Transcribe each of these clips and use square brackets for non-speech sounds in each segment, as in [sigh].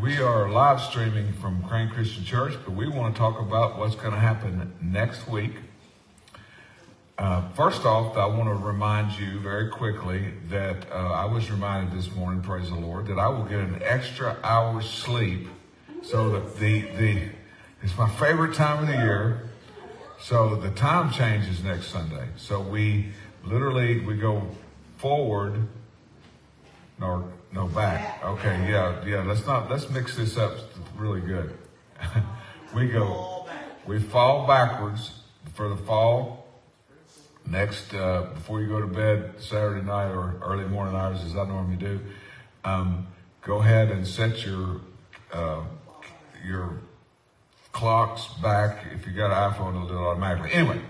we are live streaming from Crane Christian Church, but we want to talk about what's going to happen next week. Uh, first off, I want to remind you very quickly that uh, I was reminded this morning, praise the Lord, that I will get an extra hour's sleep. So that the the it's my favorite time of the year. So the time changes next Sunday. So we literally we go forward no, no back. Okay, yeah, yeah. Let's not let's mix this up really good. [laughs] we go, we fall backwards for the fall. Next, uh, before you go to bed Saturday night or early morning hours, as I normally do, um, go ahead and set your uh, your clocks back. If you got an iPhone, it'll do it automatically. Anyway,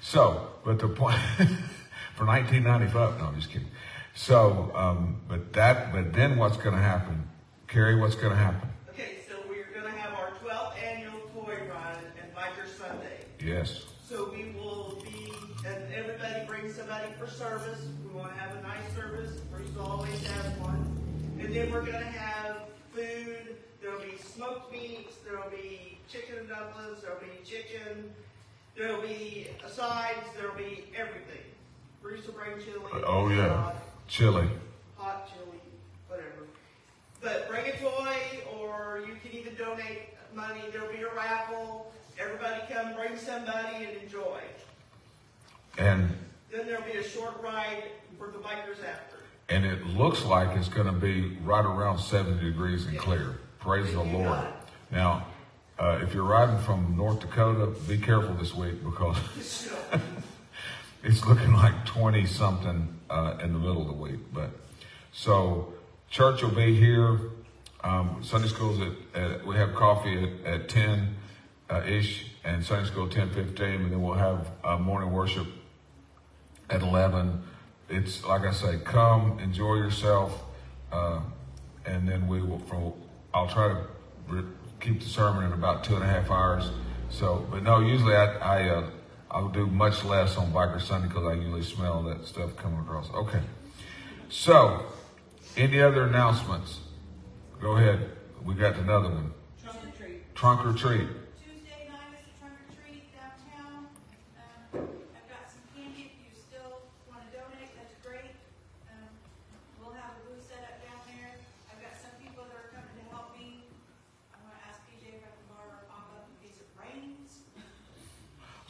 so but the point [laughs] for 1995. No, I'm just kidding. So, um, but that, but then what's going to happen? Carrie, what's going to happen? Okay, so we're going to have our 12th annual toy run and Biker Sunday. Yes. So we will be, and everybody brings somebody for service. We want to have a nice service. We always have one. And then we're going to have food. There'll be smoked meats. There'll be chicken and dumplings. There'll be chicken. There'll be sides. There'll be everything. Bruce will bring chili. Oh yeah. Chili. Hot chili, whatever. But bring a toy, or you can even donate money. There'll be a raffle. Everybody come, bring somebody, and enjoy. And then there'll be a short ride for the bikers after. And it looks like it's going to be right around 70 degrees and clear. Praise the Lord. Now, uh, if you're riding from North Dakota, be careful this week because [laughs] it's looking [laughs] like 20 something uh, in the middle of the week. But so church will be here. Um, Sunday school's at, at, we have coffee at, at 10 uh, ish and Sunday school 10 15 and then we'll have uh, morning worship at 11. It's like I say, come enjoy yourself. Uh, and then we will, from, I'll try to re- keep the sermon in about two and a half hours. So, but no, usually I, I uh, I'll do much less on Biker Sunday because I usually smell that stuff coming across. Okay. So, any other announcements? Go ahead. We got another one. Trunk or treat. Trunk or treat.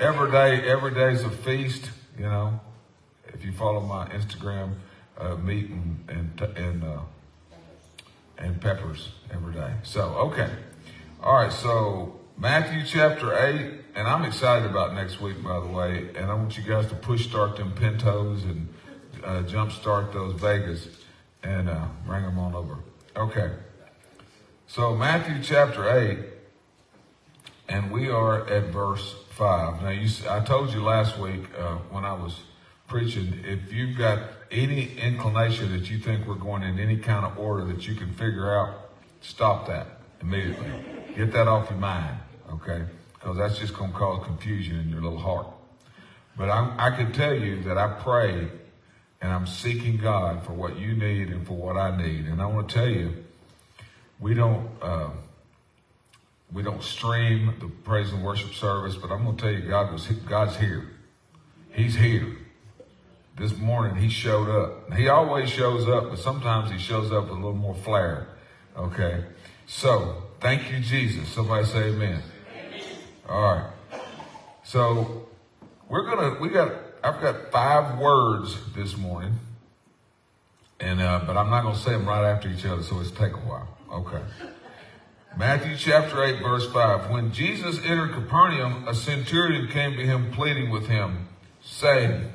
Every day, every day is a feast. You know, if you follow my Instagram, uh, meat and and and, uh, and peppers every day. So okay, all right. So Matthew chapter eight, and I'm excited about next week, by the way. And I want you guys to push start them Pintos and uh, jump start those Vegas and uh, bring them on over. Okay. So Matthew chapter eight, and we are at verse five. Now, you, I told you last week uh, when I was preaching, if you've got any inclination that you think we're going in any kind of order that you can figure out, stop that immediately. Get that off your mind, okay? Because that's just going to cause confusion in your little heart. But I, I can tell you that I pray and I'm seeking God for what you need and for what I need. And I want to tell you, we don't. Uh, we don't stream the praise and worship service, but I'm going to tell you, God was God's here. He's here. This morning He showed up. He always shows up, but sometimes He shows up with a little more flair. Okay. So thank you, Jesus. Somebody say Amen. amen. All right. So we're gonna. We got. I've got five words this morning, and uh, but I'm not gonna say them right after each other, so it's take a while. Okay. Matthew chapter 8, verse 5. When Jesus entered Capernaum, a centurion came to him pleading with him, saying,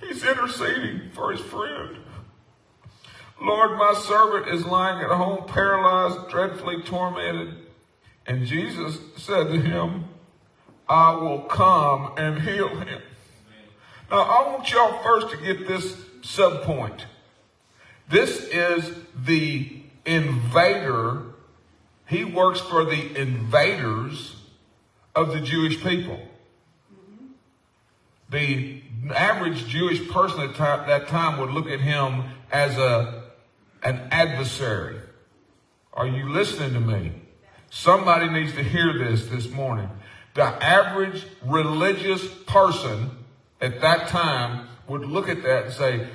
He's interceding for his friend. Lord, my servant is lying at home, paralyzed, dreadfully tormented. And Jesus said to him, I will come and heal him. Now, I want y'all first to get this sub point. This is the invader. He works for the invaders of the Jewish people. The average Jewish person at that time would look at him as a, an adversary. Are you listening to me? Somebody needs to hear this this morning. The average religious person at that time would look at that and say,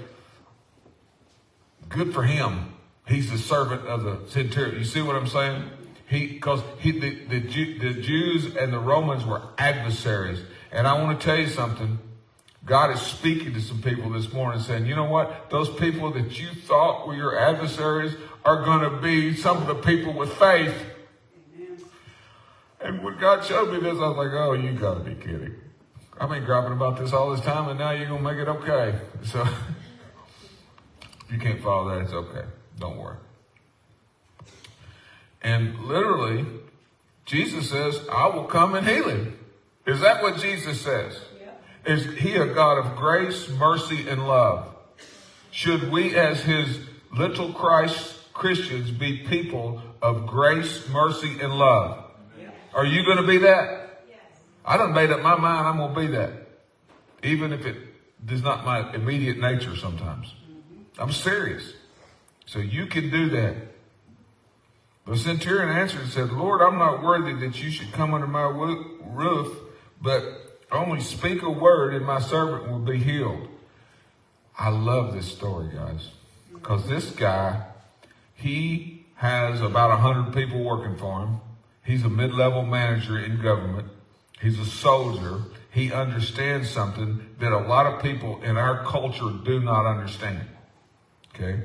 good for him. He's the servant of the centurion. You see what I'm saying? He, because he, the, the, the Jews and the Romans were adversaries. And I want to tell you something. God is speaking to some people this morning saying, you know what? Those people that you thought were your adversaries are going to be some of the people with faith. And when God showed me this, I was like, oh, you got to be kidding. I've been griping about this all this time, and now you're going to make it okay. So, if [laughs] you can't follow that, it's okay. Don't worry. And literally, Jesus says, I will come and heal him. Is that what Jesus says? Yeah. Is he a God of grace, mercy, and love? Should we, as his little Christ Christians, be people of grace, mercy, and love? Yeah. Are you going to be that? Yes. I done made up my mind I'm going to be that. Even if it is not my immediate nature sometimes. Mm-hmm. I'm serious. So you can do that. The centurion answered and said, Lord, I'm not worthy that you should come under my roof, but only speak a word and my servant will be healed. I love this story, guys, because this guy, he has about a hundred people working for him. He's a mid-level manager in government. He's a soldier. He understands something that a lot of people in our culture do not understand. Okay.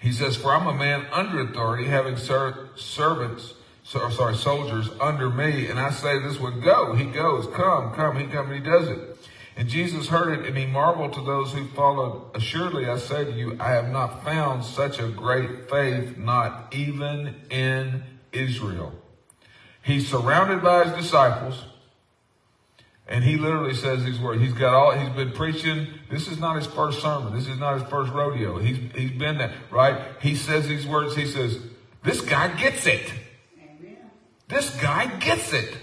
He says, For I'm a man under authority, having ser- servants, so, sorry, soldiers under me, and I say this would go. He goes, come, come, he comes, and he does it. And Jesus heard it, and he marveled to those who followed. Assuredly, I say to you, I have not found such a great faith, not even in Israel. He's surrounded by his disciples. And he literally says these words. He's got all, he's been preaching. This is not his first sermon. This is not his first rodeo. He's, he's been there, right? He says these words. He says, this guy gets it. Amen. This guy gets it.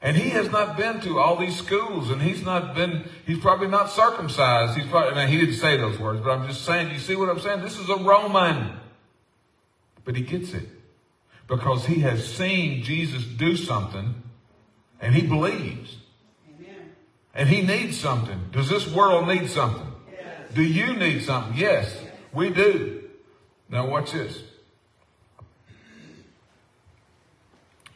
And he has not been to all these schools and he's not been, he's probably not circumcised. He's probably, now he didn't say those words, but I'm just saying, you see what I'm saying? This is a Roman. But he gets it because he has seen Jesus do something and he believes. And he needs something. Does this world need something? Yes. Do you need something? Yes, we do. Now watch this.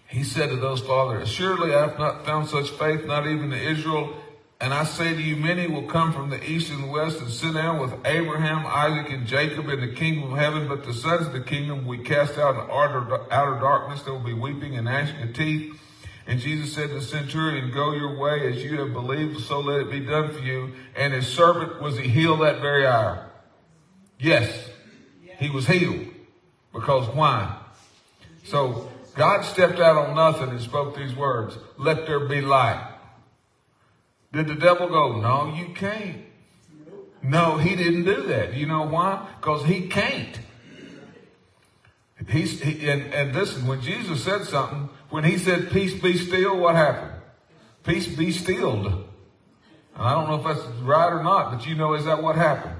He said to those fathers, Surely I have not found such faith, not even in Israel. And I say to you, many will come from the east and the west and sit down with Abraham, Isaac, and Jacob in the kingdom of heaven. But the sons of the kingdom we cast out in outer, outer darkness. There will be weeping and gnashing of teeth. And Jesus said to the centurion, Go your way as you have believed, so let it be done for you. And his servant was he healed that very hour? Yes, he was healed. Because why? So God stepped out on nothing and spoke these words Let there be light. Did the devil go, No, you can't? No, he didn't do that. You know why? Because he can't. He's, he, and, and listen, when Jesus said something, when he said, peace be still, what happened? Peace be stilled. And I don't know if that's right or not, but you know, is that what happened?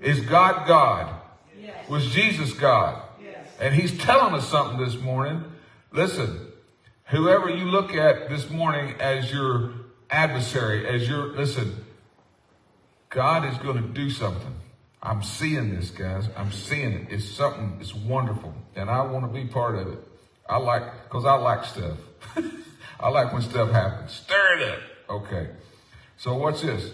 Is God God? Yes. Was Jesus God? Yes. And he's telling us something this morning. Listen, whoever you look at this morning as your adversary, as your, listen, God is going to do something. I'm seeing this, guys. I'm seeing it. It's something, it's wonderful. And I want to be part of it. I like, because I like stuff. [laughs] I like when stuff happens. Stir it up. Okay. So what's this?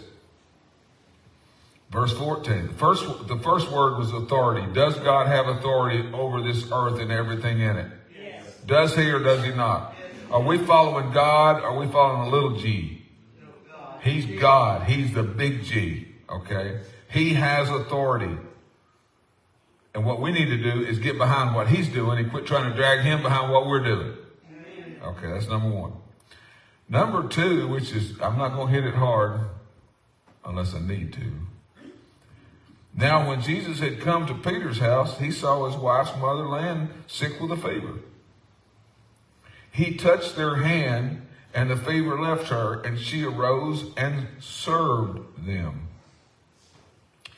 Verse 14. The first, the first word was authority. Does God have authority over this earth and everything in it? Yes. Does he or does he not? Are we following God? Or are we following a little g? He's God. He's the big G. Okay. He has authority. And what we need to do is get behind what he's doing and quit trying to drag him behind what we're doing. Okay, that's number one. Number two, which is, I'm not going to hit it hard unless I need to. Now, when Jesus had come to Peter's house, he saw his wife's mother laying sick with a fever. He touched their hand, and the fever left her, and she arose and served them.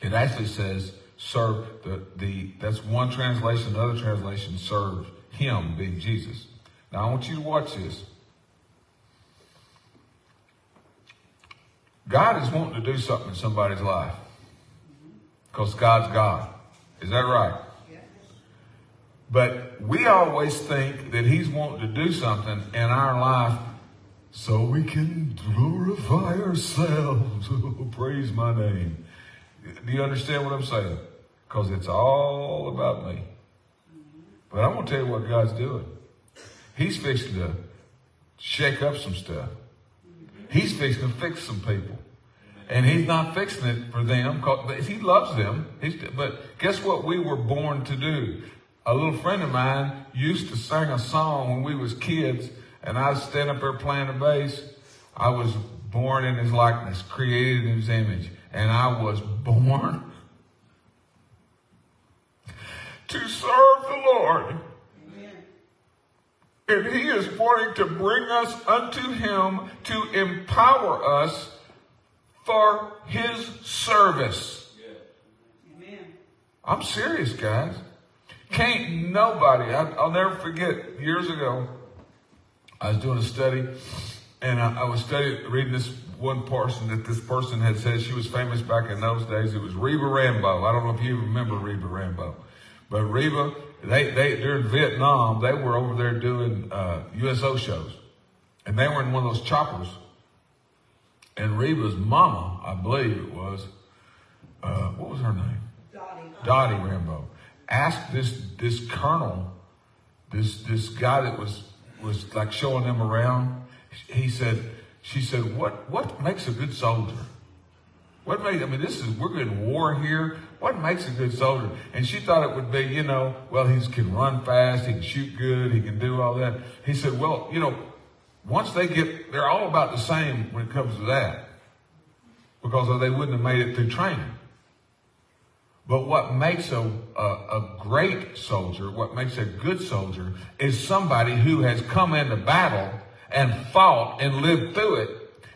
It actually says serve the, the that's one translation, another translation served him, being Jesus. Now I want you to watch this. God is wanting to do something in somebody's life. Because God's God. Is that right? But we always think that He's wanting to do something in our life so we can glorify ourselves. [laughs] Oh, praise my name. Do you understand what I'm saying? Because it's all about me. But I'm going to tell you what God's doing. He's fixing to shake up some stuff. He's fixing to fix some people. And he's not fixing it for them because he loves them. He's, but guess what we were born to do? A little friend of mine used to sing a song when we was kids and I standing up there playing the bass. I was born in his likeness, created in his image. And I was born to serve the Lord. And he is wanting to bring us unto him to empower us for his service. Amen. I'm serious, guys. Can't nobody, I, will never forget years ago, I was doing a study and I, I was studying, reading this one person that this person had said she was famous back in those days. It was Reba Rambo. I don't know if you remember Reba Rambo, but Reba, they, they, during Vietnam, they were over there doing, uh, USO shows and they were in one of those choppers and Reba's mama, I believe it was, uh, what was her name? Dottie. Dottie Rambo asked this this colonel, this this guy that was was like showing them around. He said, she said, what what makes a good soldier? What made? I mean, this is we're in war here. What makes a good soldier? And she thought it would be, you know, well, he can run fast, he can shoot good, he can do all that. He said, well, you know, once they get, they're all about the same when it comes to that, because they wouldn't have made it through training. But what makes a, a, a, great soldier, what makes a good soldier, is somebody who has come into battle and fought and lived through it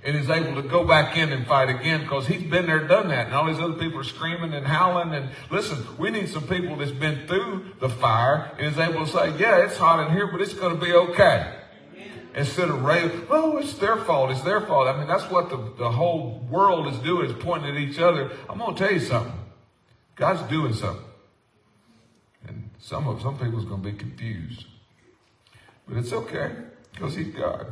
and is able to go back in and fight again because he's been there, done that. And all these other people are screaming and howling. And listen, we need some people that's been through the fire and is able to say, yeah, it's hot in here, but it's going to be okay. Instead of railing, oh, it's their fault, it's their fault. I mean, that's what the, the whole world is doing, is pointing at each other. I'm going to tell you something. God's doing something. And some of some people's going to be confused. But it's okay because he's God.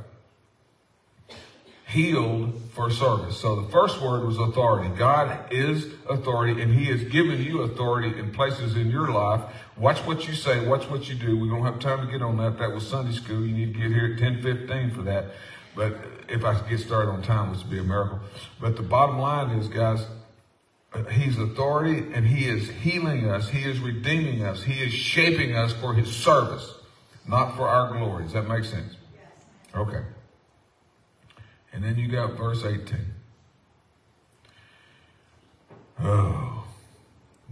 Healed for service. So the first word was authority. God is authority and he has given you authority in places in your life. Watch what you say. Watch what you do. We don't have time to get on that. That was Sunday school. You need to get here at 1015 for that. But if I could get started on time, which would be a miracle. But the bottom line is, guys, He's authority and He is healing us. He is redeeming us. He is shaping us for His service, not for our glory. Does that make sense? Okay. And then you got verse 18. Oh.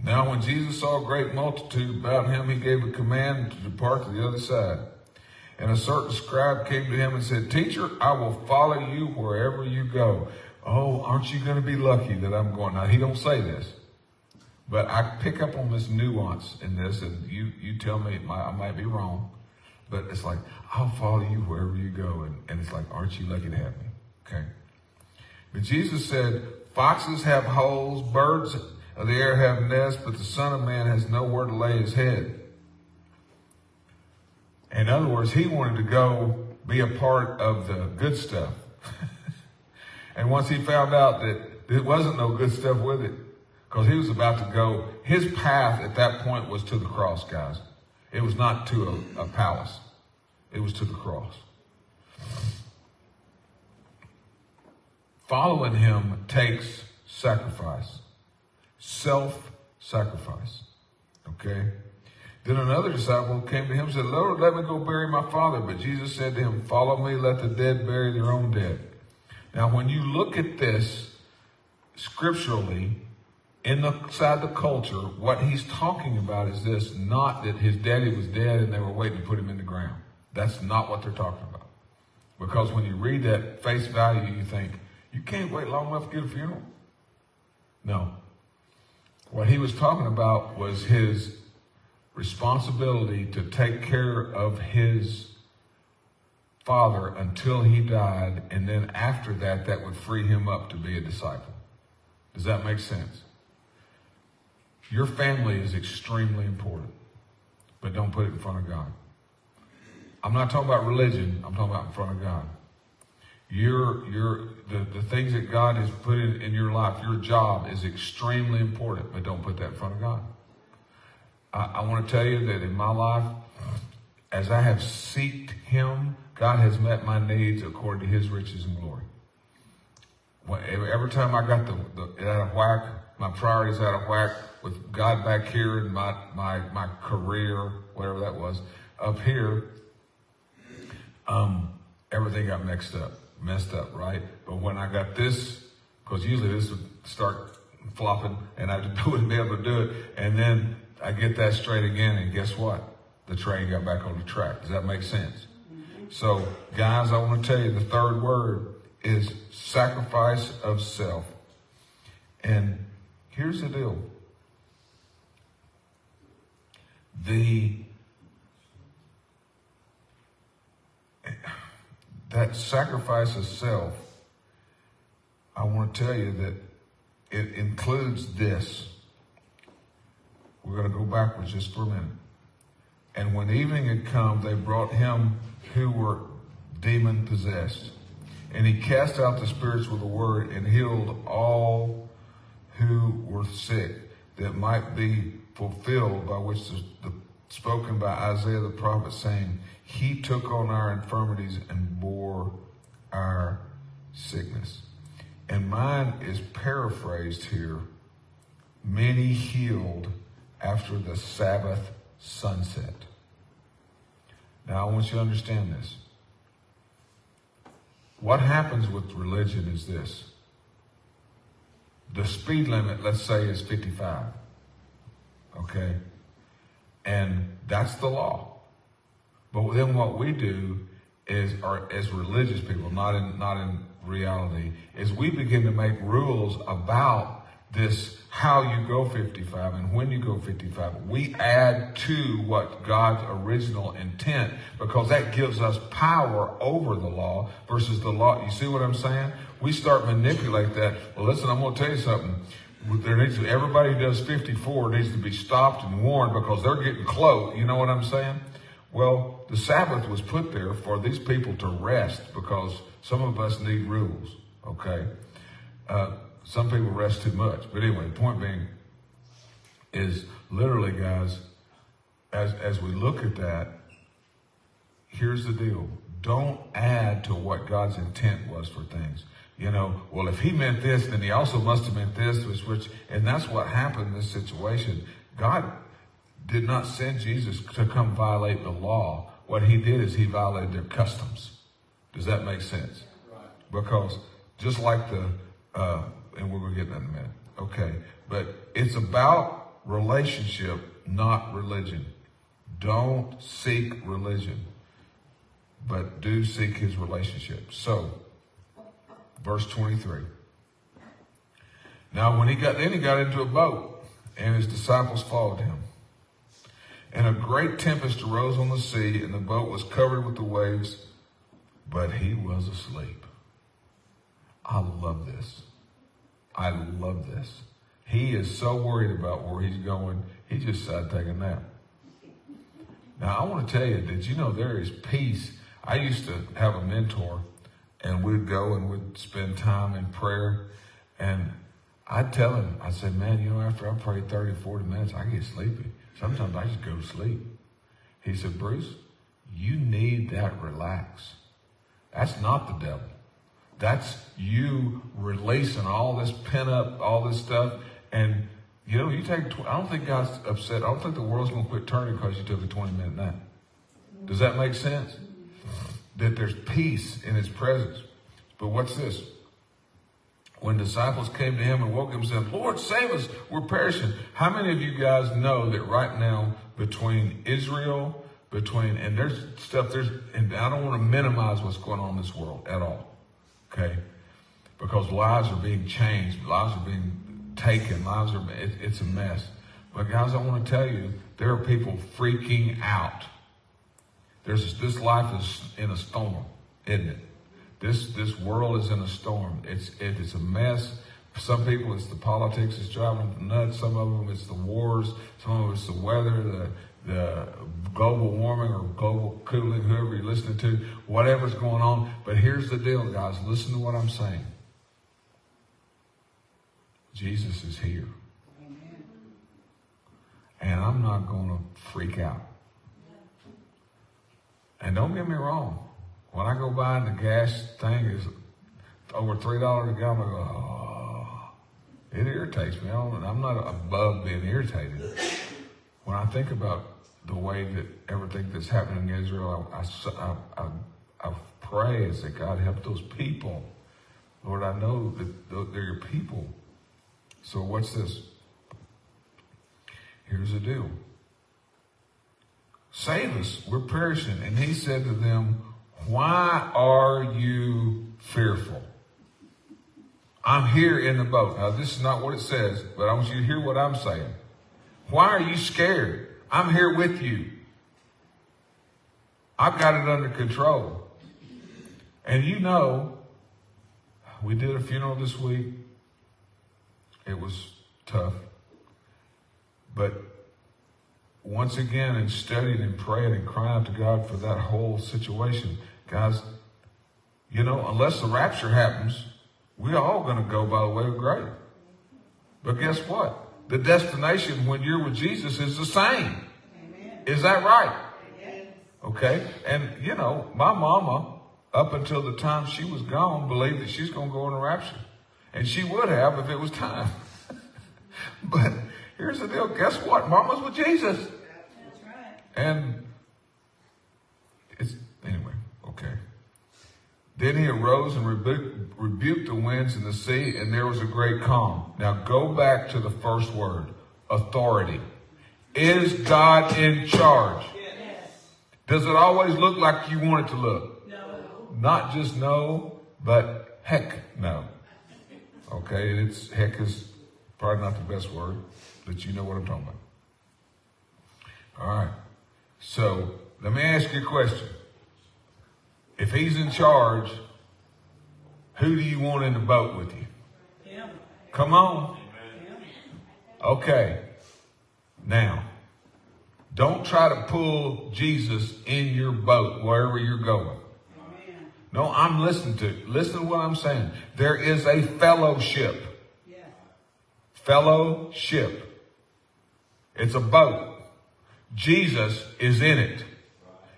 Now when Jesus saw a great multitude about him, he gave a command to depart to the other side. And a certain scribe came to him and said, Teacher, I will follow you wherever you go. Oh, aren't you going to be lucky that I'm going? Now, he don't say this, but I pick up on this nuance in this, and you, you tell me I might be wrong, but it's like, I'll follow you wherever you go. And, and it's like, aren't you lucky to have me? Okay. But Jesus said, foxes have holes, birds of the air have nests, but the son of man has nowhere to lay his head. In other words, he wanted to go be a part of the good stuff. [laughs] And once he found out that there wasn't no good stuff with it, because he was about to go, his path at that point was to the cross, guys. It was not to a, a palace. It was to the cross. Following him takes sacrifice, self-sacrifice. Okay? Then another disciple came to him and said, Lord, let me go bury my father. But Jesus said to him, Follow me, let the dead bury their own dead. Now, when you look at this scripturally, inside the culture, what he's talking about is this not that his daddy was dead and they were waiting to put him in the ground. That's not what they're talking about. Because when you read that face value, you think, you can't wait long enough to get a funeral. No. What he was talking about was his responsibility to take care of his father until he died, and then after that, that would free him up to be a disciple. Does that make sense? Your family is extremely important, but don't put it in front of God. I'm not talking about religion, I'm talking about in front of God. Your, your, the, the things that God has put in, in your life, your job is extremely important, but don't put that in front of God. I, I want to tell you that in my life, as I have seeked Him, God has met my needs according to His riches and glory. When, every, time I got the, the out of whack, my priorities out of whack with God back here and my my my career, whatever that was, up here, um, everything got mixed up, messed up, right? But when I got this, because usually this would start flopping, and I [laughs] wouldn't be able to do it, and then I get that straight again, and guess what? The train got back on the track. Does that make sense? So, guys, I want to tell you the third word is sacrifice of self. And here's the deal. The that sacrifice of self, I want to tell you that it includes this. We're going to go backwards just for a minute. And when evening had come, they brought him who were demon possessed. And he cast out the spirits with a word and healed all who were sick, that might be fulfilled by which the, the spoken by Isaiah the prophet, saying, He took on our infirmities and bore our sickness. And mine is paraphrased here many healed after the Sabbath sunset. Now, I want you to understand this. What happens with religion is this the speed limit, let's say, is 55. Okay? And that's the law. But then what we do is, or as religious people, not in, not in reality, is we begin to make rules about this how you go 55 and when you go 55. We add to what God's original intent because that gives us power over the law versus the law. You see what I'm saying? We start manipulate that. Well, listen, I'm going to tell you something. There needs to, everybody who does 54 needs to be stopped and warned because they're getting close. You know what I'm saying? Well, the Sabbath was put there for these people to rest because some of us need rules. Okay. Uh, some people rest too much. But anyway, the point being is literally, guys, as, as we look at that, here's the deal. Don't add to what God's intent was for things. You know, well, if he meant this, then he also must have meant this, which, which, and that's what happened in this situation. God did not send Jesus to come violate the law. What he did is he violated their customs. Does that make sense? Right. Because just like the, uh, and we're going to get that in a minute. Okay. But it's about relationship, not religion. Don't seek religion, but do seek his relationship. So, verse 23. Now, when he got, then he got into a boat, and his disciples followed him. And a great tempest arose on the sea, and the boat was covered with the waves, but he was asleep. I love this. I love this. He is so worried about where he's going, he just decided to take a nap. Now, I want to tell you, did you know there is peace? I used to have a mentor, and we'd go and we'd spend time in prayer. And I'd tell him, I said, man, you know, after I pray 30, 40 minutes, I get sleepy. Sometimes I just go to sleep. He said, Bruce, you need that relax. That's not the devil. That's you releasing all this pent up, all this stuff, and You know, you take. Tw- I don't think God's upset. I don't think the world's going to quit turning because you took a twenty minute nap. Does that make sense? That there's peace in His presence. But what's this? When disciples came to Him and woke Him and said, "Lord, save us! We're perishing." How many of you guys know that right now between Israel, between and there's stuff there's, and I don't want to minimize what's going on in this world at all. Okay, because lives are being changed, lives are being taken, lives are, it, it's a mess. But guys, I want to tell you, there are people freaking out. There's this life is in a storm, isn't it? This this world is in a storm. It's it is a mess. For some people, it's the politics that's driving them nuts. Some of them, it's the wars. Some of them, it's the weather, the the global warming or global cooling, whoever you're listening to, whatever's going on. But here's the deal, guys. Listen to what I'm saying. Jesus is here. And I'm not going to freak out. And don't get me wrong. When I go by and the gas thing is over $3 a gallon, I go, oh, it irritates me. I'm not above being irritated. When I think about the way that everything that's happening in Israel, I, I, I, I pray is that God, help those people. Lord, I know that they're your people. So what's this? Here's the deal. Save us, we're perishing. And he said to them, Why are you fearful? I'm here in the boat. Now, this is not what it says, but I want you to hear what I'm saying. Why are you scared? I'm here with you. I've got it under control. And you know, we did a funeral this week. It was tough. But once again, and studied and prayed and cried out to God for that whole situation, guys, you know, unless the rapture happens, we're all going to go by the way of grave. But guess what? The destination when you're with Jesus is the same. Amen. Is that right? Yes. Okay. And, you know, my mama, up until the time she was gone, believed that she's going to go in the rapture. And she would have if it was time. [laughs] but here's the deal. Guess what? Mama's with Jesus. And it's, anyway, okay. Then he arose and rebuked, rebuked the winds and the sea, and there was a great calm. Now go back to the first word authority. Is God in charge? Yes. Does it always look like you want it to look? No. Not just no, but heck no. Okay, it's heck is probably not the best word, but you know what I'm talking about. All right. So let me ask you a question. If he's in charge, who do you want in the boat with you? Him. Come on. Him. Okay. Now, don't try to pull Jesus in your boat wherever you're going. Amen. No, I'm listening to. Listen to what I'm saying. There is a fellowship. Yes. Fellowship. It's a boat. Jesus is in it.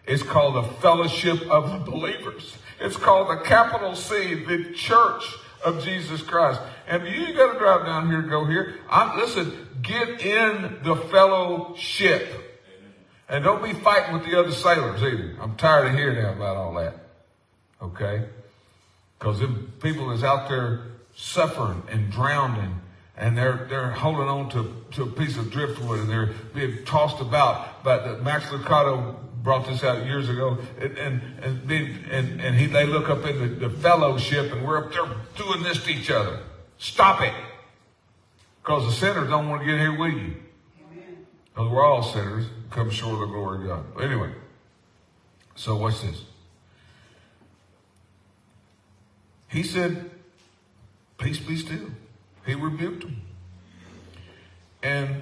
It's called the fellowship of the believers. It's called the capital C, the church of Jesus Christ. And you got to drive down here, go here. I'm, listen, get in the fellowship. And don't be fighting with the other sailors either. I'm tired of hearing about all that. Okay? Because people is out there suffering and drowning and they're they're holding on to, to a piece of driftwood and they're being tossed about. But Max Lucado brought this out years ago, and and and, being, and, and he they look up in the, the fellowship, and we're up there doing this to each other. Stop it, because the sinners don't want to get here with you. Because we're all sinners, come short of the glory of God. But anyway, so what's this? He said, "Peace be still." He rebuked them. And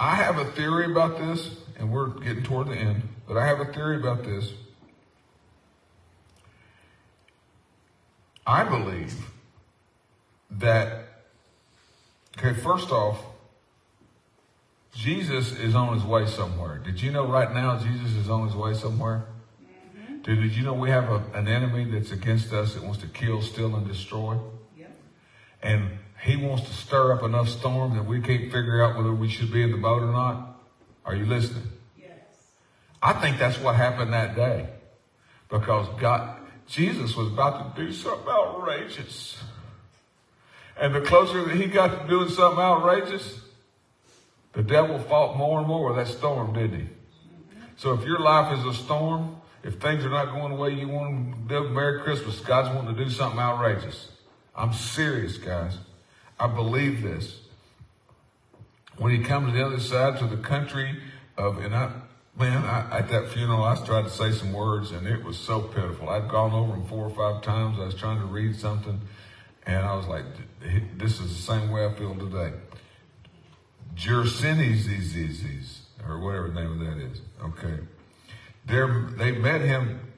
I have a theory about this, and we're getting toward the end, but I have a theory about this. I believe that, okay, first off, Jesus is on his way somewhere. Did you know right now Jesus is on his way somewhere? Mm-hmm. Did, did you know we have a, an enemy that's against us that wants to kill, steal, and destroy? Yep. And he wants to stir up enough storm that we can't figure out whether we should be in the boat or not? Are you listening? Yes. I think that's what happened that day. Because God, Jesus was about to do something outrageous. And the closer that he got to doing something outrageous, the devil fought more and more with that storm, didn't he? Mm-hmm. So if your life is a storm, if things are not going the way you want them to do, Merry Christmas. God's wanting to do something outrageous. I'm serious, guys. I believe this. When he comes to the other side to the country of, and I, man, I, at that funeral, I tried to say some words and it was so pitiful. I'd gone over him four or five times. I was trying to read something and I was like, this is the same way I feel today. Jersinis, or whatever the name of that is. Okay. They're, they met him,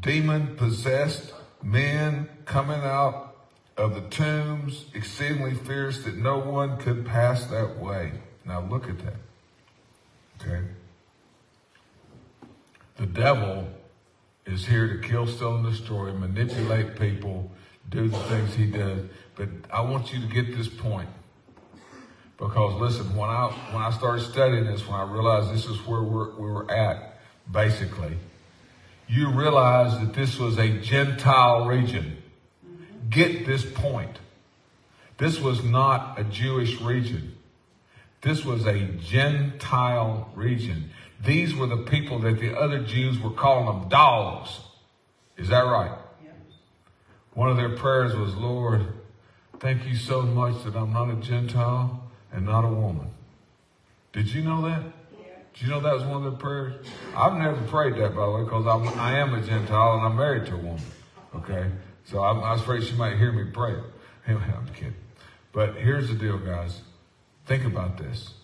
demon possessed men coming out of the tombs, exceedingly fierce that no one could pass that way. Now look at that. Okay. The devil is here to kill, steal, and destroy, manipulate people, do the things he does. But I want you to get this point. Because listen, when I when I started studying this, when I realized this is where we're, we were at, basically, you realize that this was a Gentile region. Get this point. This was not a Jewish region. This was a Gentile region. These were the people that the other Jews were calling them dogs. Is that right? One of their prayers was, Lord, thank you so much that I'm not a Gentile and not a woman. Did you know that? Did you know that was one of their prayers? I've never prayed that, by the way, because I am a Gentile and I'm married to a woman. Okay? So I'm, I was afraid she might hear me pray. I'm kidding. But here's the deal, guys. Think about this.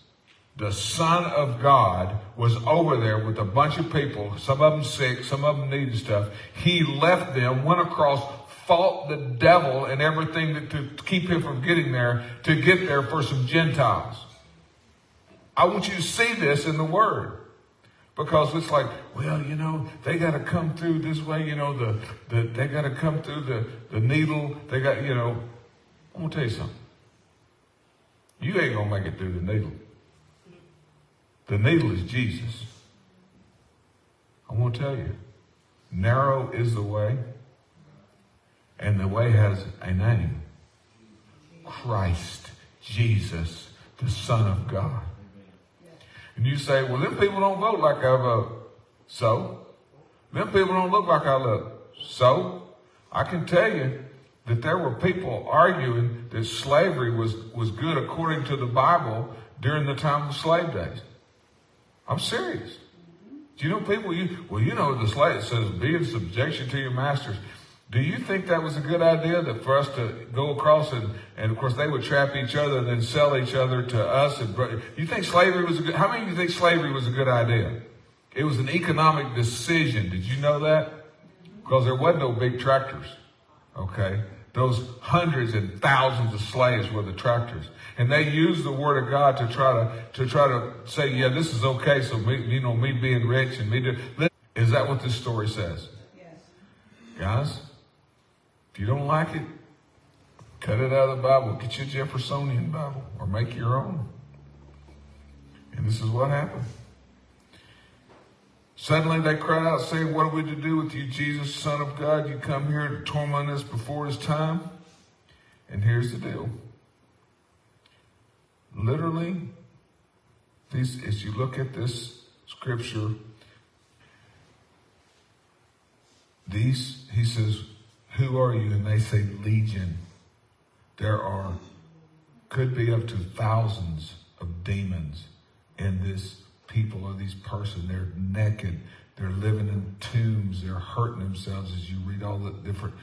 The Son of God was over there with a bunch of people, some of them sick, some of them needed stuff. He left them, went across, fought the devil and everything to keep him from getting there, to get there for some Gentiles. I want you to see this in the Word. Because it's like, well, you know, they got to come through this way, you know, the, the they got to come through the, the needle. They got, you know, I'm going to tell you something. You ain't going to make it through the needle. The needle is Jesus. I want to tell you, narrow is the way, and the way has a name. Christ, Jesus, the Son of God. And you say, well, them people don't vote like I vote. So? Them people don't look like I look. So? I can tell you that there were people arguing that slavery was, was good according to the Bible during the time of slave days. I'm serious. Do you know people, you, well, you know, the slave says, be in subjection to your masters. Do you think that was a good idea that for us to go across and, and of course they would trap each other and then sell each other to us? And you think slavery was a good, how many of you think slavery was a good idea? It was an economic decision. Did you know that? Because there wasn't no big tractors. Okay. Those hundreds and thousands of slaves were the tractors. And they used the word of God to try to, to try to say, yeah, this is okay. So me, you know, me being rich and me do, is that what this story says? Yes. Guys? You don't like it, cut it out of the Bible. Get your Jeffersonian Bible or make your own. And this is what happened. Suddenly they cried out, saying, What are we to do with you, Jesus, Son of God? You come here to torment us before his time? And here's the deal. Literally, these, as you look at this scripture, these, he says, who are you? And they say, Legion. There are, could be up to thousands of demons in this people or these person. They're naked. They're living in tombs. They're hurting themselves as you read all the different,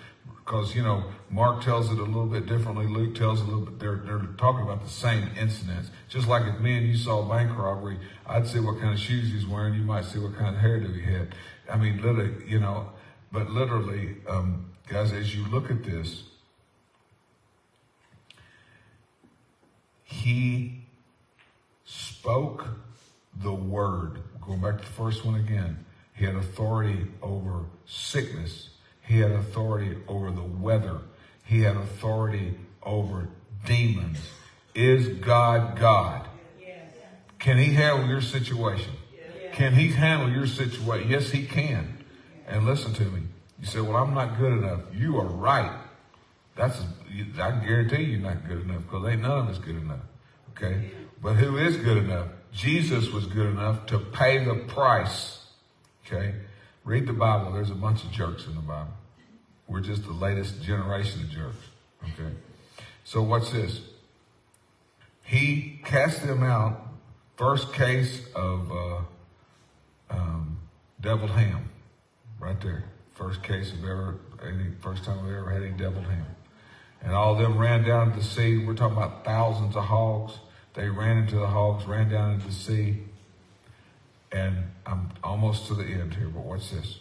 because, you know, Mark tells it a little bit differently. Luke tells a little bit. They're, they're talking about the same incidents. Just like if me and you saw a bank robbery, I'd see what kind of shoes he's wearing. You might see what kind of hairdo he had. I mean, literally, you know, but literally, um, Guys, as you look at this, he spoke the word. Going back to the first one again. He had authority over sickness. He had authority over the weather. He had authority over demons. Is God God? Can he handle your situation? Can he handle your situation? Yes, he can. And listen to me. You say, well, I'm not good enough. You are right. That's, I guarantee you're not good enough because ain't none of us good enough. Okay. But who is good enough? Jesus was good enough to pay the price. Okay. Read the Bible. There's a bunch of jerks in the Bible. We're just the latest generation of jerks. Okay. So what's this? He cast them out. First case of uh, um, deviled ham, right there. First case of ever, any first time we ever had any deviled ham. And all of them ran down to the sea. We're talking about thousands of hogs. They ran into the hogs, ran down into the sea. And I'm almost to the end here, but what's this?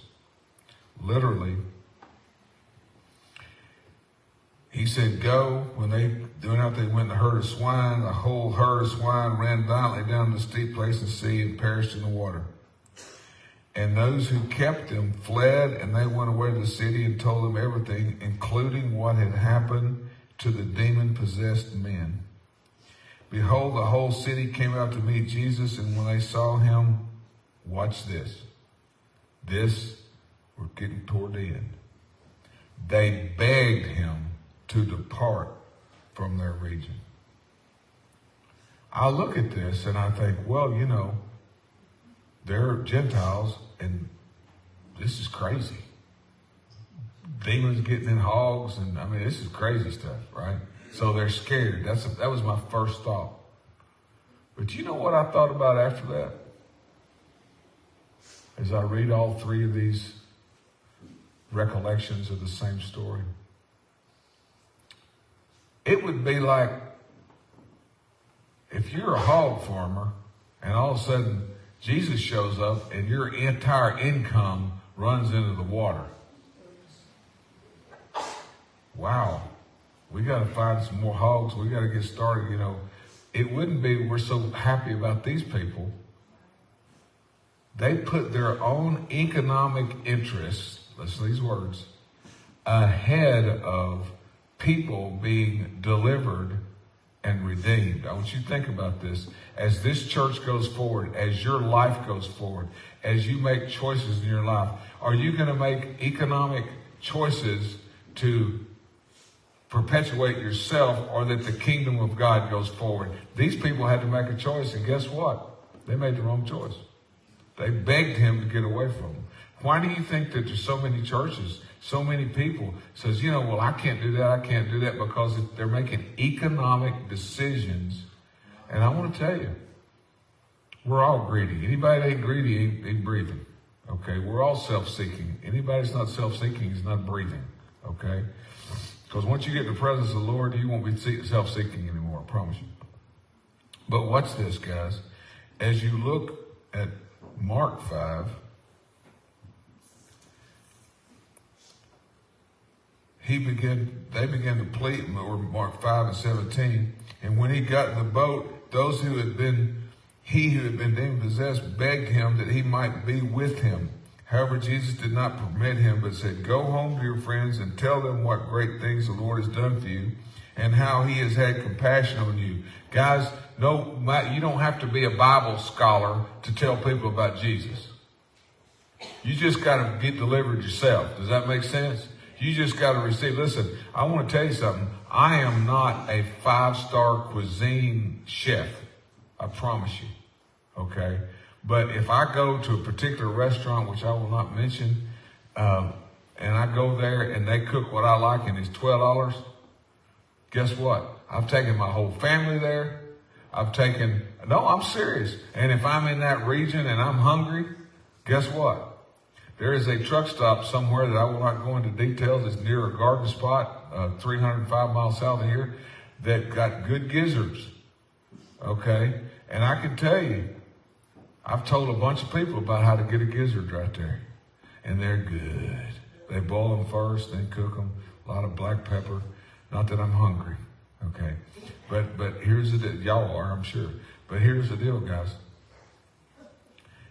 Literally, he said, Go. When they doing out, they went to herd of swine. The whole herd of swine ran violently down the steep place the sea and perished in the water. And those who kept them fled, and they went away to the city and told them everything, including what had happened to the demon possessed men. Behold, the whole city came out to meet Jesus, and when they saw him, watch this. This, we're getting toward the end. They begged him to depart from their region. I look at this and I think, well, you know, they're Gentiles and this is crazy. Demons getting in hogs and I mean, this is crazy stuff, right? So they're scared. That's a, that was my first thought. But you know what I thought about after that? As I read all three of these recollections of the same story. It would be like if you're a hog farmer and all of a sudden Jesus shows up and your entire income runs into the water. Wow. We got to find some more hogs. We got to get started. You know, it wouldn't be we're so happy about these people. They put their own economic interests, listen to these words, ahead of people being delivered and redeemed. I want you to think about this. As this church goes forward, as your life goes forward, as you make choices in your life, are you going to make economic choices to perpetuate yourself or that the kingdom of God goes forward? These people had to make a choice, and guess what? They made the wrong choice. They begged him to get away from them. Why do you think that there's so many churches, so many people says, you know, well, I can't do that, I can't do that because they're making economic decisions. And I want to tell you, we're all greedy. Anybody that ain't greedy ain't, ain't breathing. Okay, we're all self-seeking. Anybody that's not self-seeking is not breathing. Okay, because once you get in the presence of the Lord, you won't be self-seeking anymore. I promise you. But watch this, guys. As you look at Mark five. He began, they began to plead, or Mark 5 and 17. And when he got in the boat, those who had been, he who had been demon possessed begged him that he might be with him. However, Jesus did not permit him, but said, Go home to your friends and tell them what great things the Lord has done for you and how he has had compassion on you. Guys, no, you don't have to be a Bible scholar to tell people about Jesus. You just got to get delivered yourself. Does that make sense? You just got to receive. Listen, I want to tell you something. I am not a five star cuisine chef. I promise you. Okay. But if I go to a particular restaurant, which I will not mention, um, and I go there and they cook what I like and it's $12, guess what? I've taken my whole family there. I've taken, no, I'm serious. And if I'm in that region and I'm hungry, guess what? There is a truck stop somewhere that I will not go into details. It's near a garden spot, uh, 305 miles south of here, that got good gizzards. Okay? And I can tell you, I've told a bunch of people about how to get a gizzard right there. And they're good. They boil them first, then cook them. A lot of black pepper. Not that I'm hungry. Okay? But, but here's the deal. Y'all are, I'm sure. But here's the deal, guys.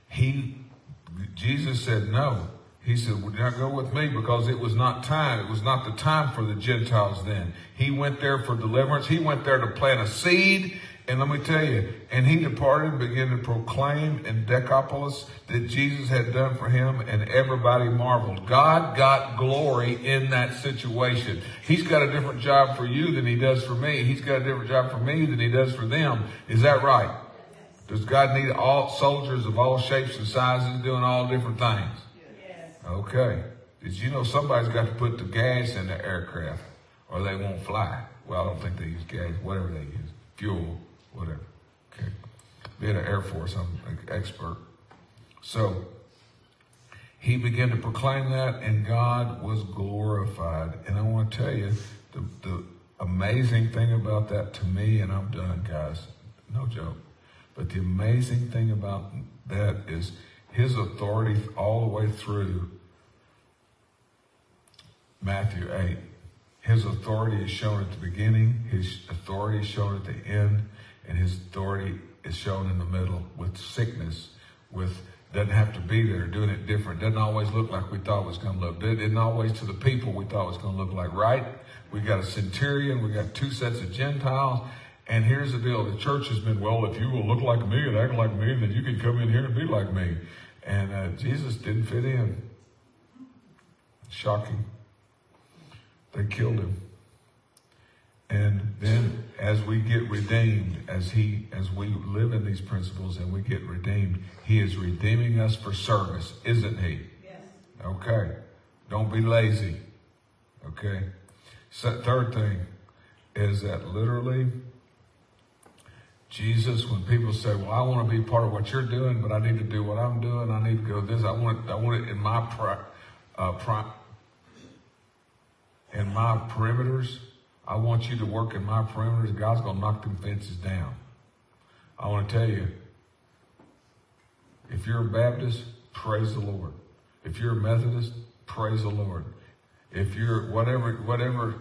He Jesus said no. He said, Would not go with me because it was not time. It was not the time for the Gentiles then. He went there for deliverance. He went there to plant a seed. And let me tell you, and he departed and began to proclaim in Decapolis that Jesus had done for him, and everybody marveled. God got glory in that situation. He's got a different job for you than he does for me. He's got a different job for me than he does for them. Is that right? Does God need all soldiers of all shapes and sizes doing all different things? Yes. Okay. Did you know somebody's got to put the gas in the aircraft or they won't fly? Well, I don't think they use gas, whatever they use, fuel, whatever. Okay. Being an Air Force, I'm an expert. So he began to proclaim that and God was glorified. And I want to tell you the, the amazing thing about that to me, and I'm done, guys. No joke. But the amazing thing about that is his authority all the way through Matthew 8. His authority is shown at the beginning, his authority is shown at the end, and his authority is shown in the middle with sickness, with doesn't have to be there, doing it different. Doesn't always look like we thought it was going to look. Didn't always to the people we thought it was going to look like, right? We got a centurion, we got two sets of Gentiles, and here's the deal. The church has been, well, if you will look like me and act like me, then you can come in here and be like me. And uh, Jesus didn't fit in. Shocking. They killed him. And then as we get redeemed, as he as we live in these principles and we get redeemed, he is redeeming us for service, isn't he? Yes. Okay. Don't be lazy. Okay. So, third thing is that literally Jesus, when people say, "Well, I want to be part of what you're doing, but I need to do what I'm doing. I need to go this. I want. It, I want it in my pri- uh, pri- in my perimeters. I want you to work in my perimeters. God's to knock them fences down. I want to tell you, if you're a Baptist, praise the Lord. If you're a Methodist, praise the Lord. If you're whatever, whatever,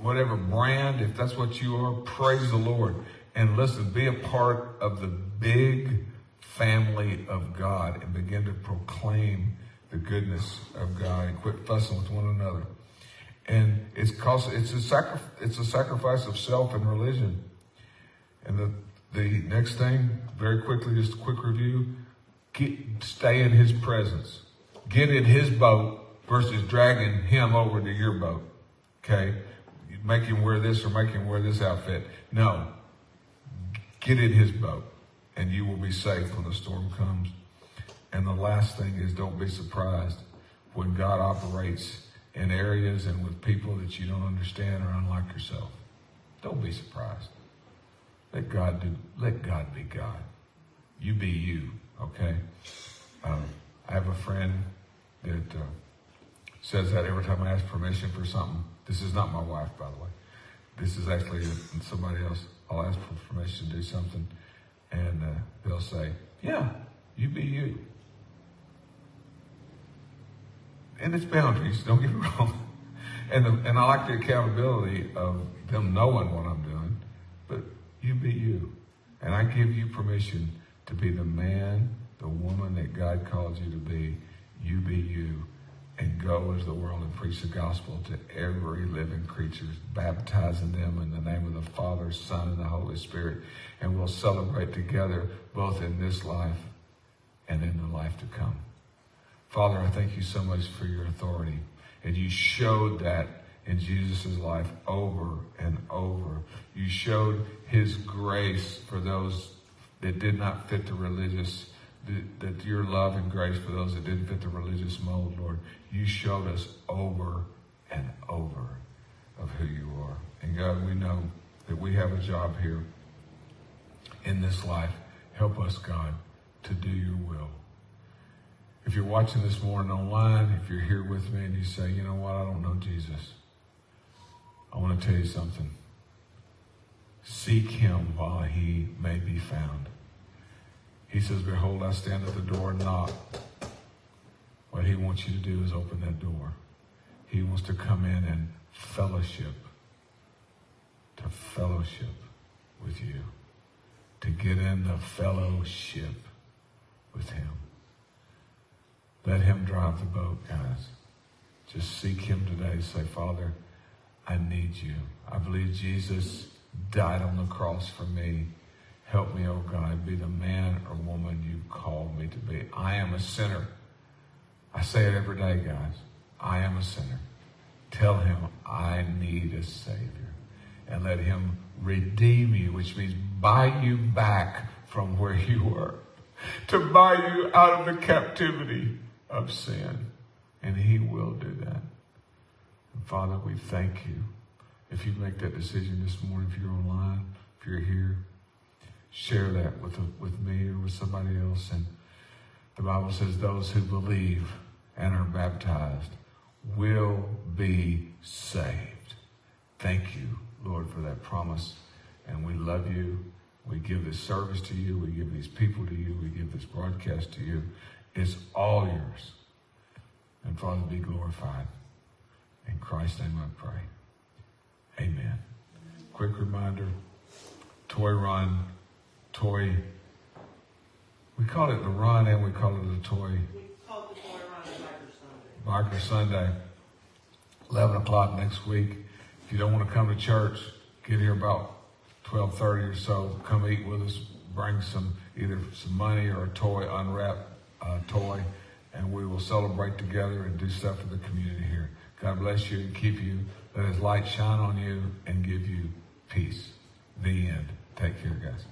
whatever brand, if that's what you are, praise the Lord. And listen, be a part of the big family of God and begin to proclaim the goodness of God and quit fussing with one another. And it's cost, it's a it's a sacrifice of self and religion. And the, the next thing, very quickly, just a quick review, get, stay in his presence. Get in his boat versus dragging him over to your boat. Okay? Make him wear this or make him wear this outfit. No. Get in his boat and you will be safe when the storm comes. And the last thing is don't be surprised when God operates in areas and with people that you don't understand or unlike yourself. Don't be surprised. Let God do, let God be God. You be you, okay? Um, I have a friend that uh, says that every time I ask permission for something. This is not my wife, by the way. This is actually somebody else. I'll ask for permission to do something, and uh, they'll say, "Yeah, you be you." And it's boundaries. Don't get me [laughs] wrong. And the, and I like the accountability of them knowing what I'm doing, but you be you, and I give you permission to be the man, the woman that God called you to be. You be you and go into the world and preach the gospel to every living creature, baptizing them in the name of the Father, Son, and the Holy Spirit. And we'll celebrate together both in this life and in the life to come. Father, I thank you so much for your authority. And you showed that in Jesus' life over and over. You showed his grace for those that did not fit the religious that your love and grace for those that didn't fit the religious mold, Lord, you showed us over and over of who you are. And God, we know that we have a job here in this life. Help us, God, to do your will. If you're watching this morning online, if you're here with me and you say, you know what, I don't know Jesus, I want to tell you something. Seek him while he may be found. He says, Behold, I stand at the door and knock. What he wants you to do is open that door. He wants to come in and fellowship, to fellowship with you, to get in the fellowship with him. Let him drive the boat, guys. Just seek him today. Say, Father, I need you. I believe Jesus died on the cross for me. Help me, oh God, be the man or woman you've called me to be. I am a sinner. I say it every day, guys. I am a sinner. Tell him I need a Savior. And let him redeem you, which means buy you back from where you were. To buy you out of the captivity of sin. And he will do that. And Father, we thank you. If you make that decision this morning, if you're online, if you're here, share that with, with me or with somebody else. And the Bible says those who believe and are baptized will be saved. Thank you, Lord, for that promise. And we love you. We give this service to you. We give these people to you. We give this broadcast to you. It's all yours. And Father, be glorified. In Christ's name I pray. Amen. Quick reminder, Toy Run, Toy, we call it the run and we call it the toy We call it the Toy Run Biker Sunday. Biker Sunday, 11 o'clock next week. If you don't want to come to church, get here about 12.30 or so. Come eat with us. Bring some, either some money or a toy, unwrap uh, toy, and we will celebrate together and do stuff for the community here. God bless you and keep you. Let his light shine on you and give you peace. The end. Take care, guys.